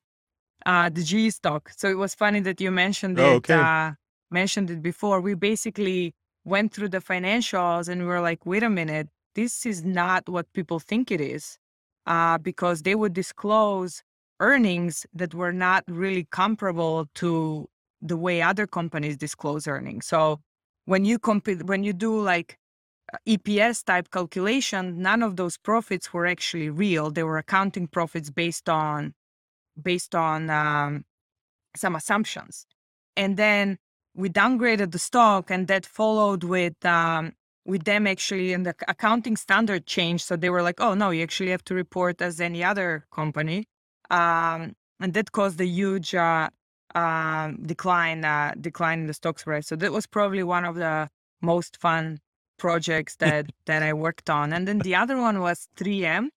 uh the g stock so it was funny that you mentioned it Oh, okay. uh mentioned it before we basically went through the financials and we were like wait a minute this is not what people think it is uh because they would disclose earnings that were not really comparable to the way other companies disclose earnings so when you compete when you do like EPS type calculation, none of those profits were actually real. They were accounting profits based on based on um, some assumptions. And then we downgraded the stock, and that followed with um, with them actually in the accounting standard change. So they were like, "Oh no, you actually have to report as any other company," um, and that caused a huge uh, um decline uh, decline in the stock's price. So that was probably one of the most fun projects that that I worked on. And then the other one was 3M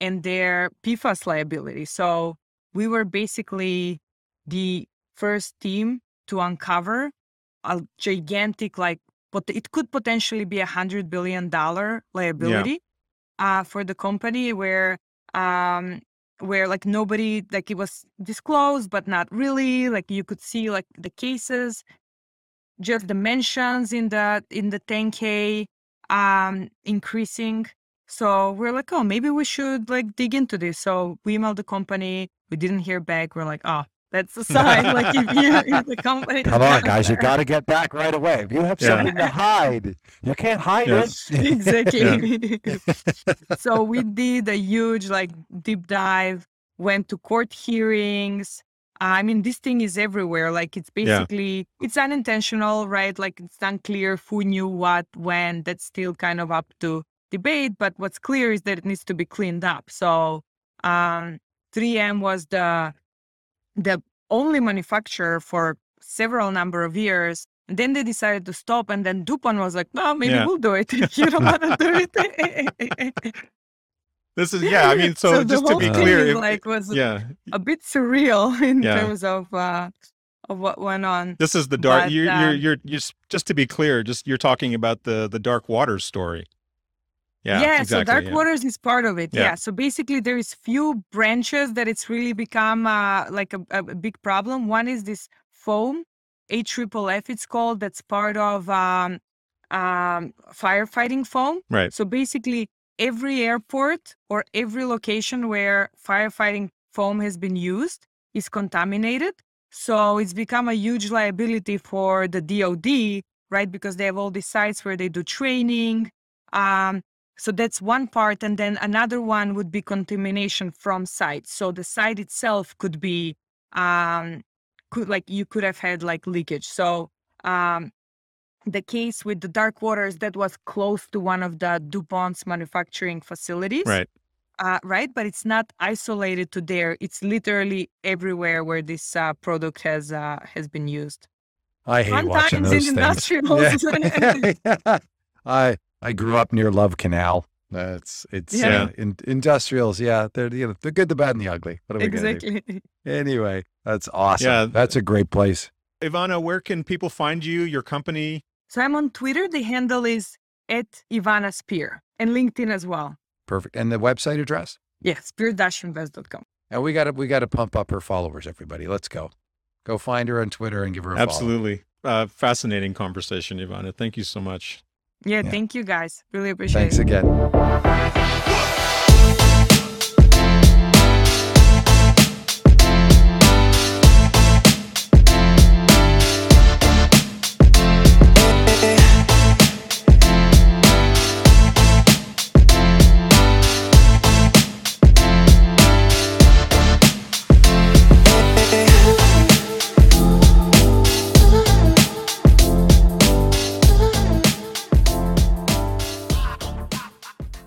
and their PFAS liability. So we were basically the first team to uncover a gigantic like but it could potentially be a hundred billion dollar liability uh, for the company where um where like nobody like it was disclosed but not really like you could see like the cases just the mentions in the in the 10k um increasing. So we're like oh maybe we should like dig into this. So we emailed the company we didn't hear back we're like oh that's the sign like if you if the company Come on, guys, you got to get back right away. If you have Yeah. something to hide, you can't hide Yeah. it. exactly so we did a huge like deep dive went to court hearings i mean this thing is everywhere like it's Yeah. basically it's unintentional right like it's unclear who knew what when that's still kind of up to debate but what's clear is that it needs to be cleaned up so um 3m was the the only manufacturer for several number of years and then they decided to stop and then dupont was like no maybe Yeah. we'll do it you don't want to do it This is yeah. I mean, so, the just to be clear, if- like was yeah, a bit surreal in Yeah. terms of uh of what went on this is the dark. But, You're, you're um, you're you're just to be clear. Just you're talking about the the Dark Waters story. Yeah, so exactly. dark yeah. waters is part of it Yeah. yeah. so basically there is few branches that it's really become uh, like a, a big problem one is this foam AFFF it's called that's part of um, um, firefighting foam Right. so basically every airport or every location where firefighting foam has been used is contaminated so it's become a huge liability for the DoD right because they have all these sites where they do training um, so that's one part. And then another one would be contamination from sites. So the site itself could be, um, could like you could have had like leakage. So um, the case with the dark waters that was close to one of the DuPont's manufacturing facilities. Right. Uh, right, but it's not isolated to there. It's literally everywhere where this uh, product has uh, has been used. I hate Fun watching times in those things. industrials. Yeah. I I grew up near Love Canal. That's it's Yeah. uh, in, industrials. Yeah, they're you know they're good, the bad, and the ugly. What are we gonna do? exactly. Anyway, that's awesome. Yeah. that's a great place. Ivana, where can people find you, your company? So I'm on Twitter. The handle is at Ivana Spear and LinkedIn as well. Perfect. And the website address. Yeah, spear-invest.com. And we got to we got to pump up her followers. Everybody, let's go. Go find her on Twitter and give her a follow. Absolutely. Uh, fascinating conversation, Ivana. Thank you so much. Yeah, Yeah. thank you guys. Really appreciate Thanks it. Thanks again.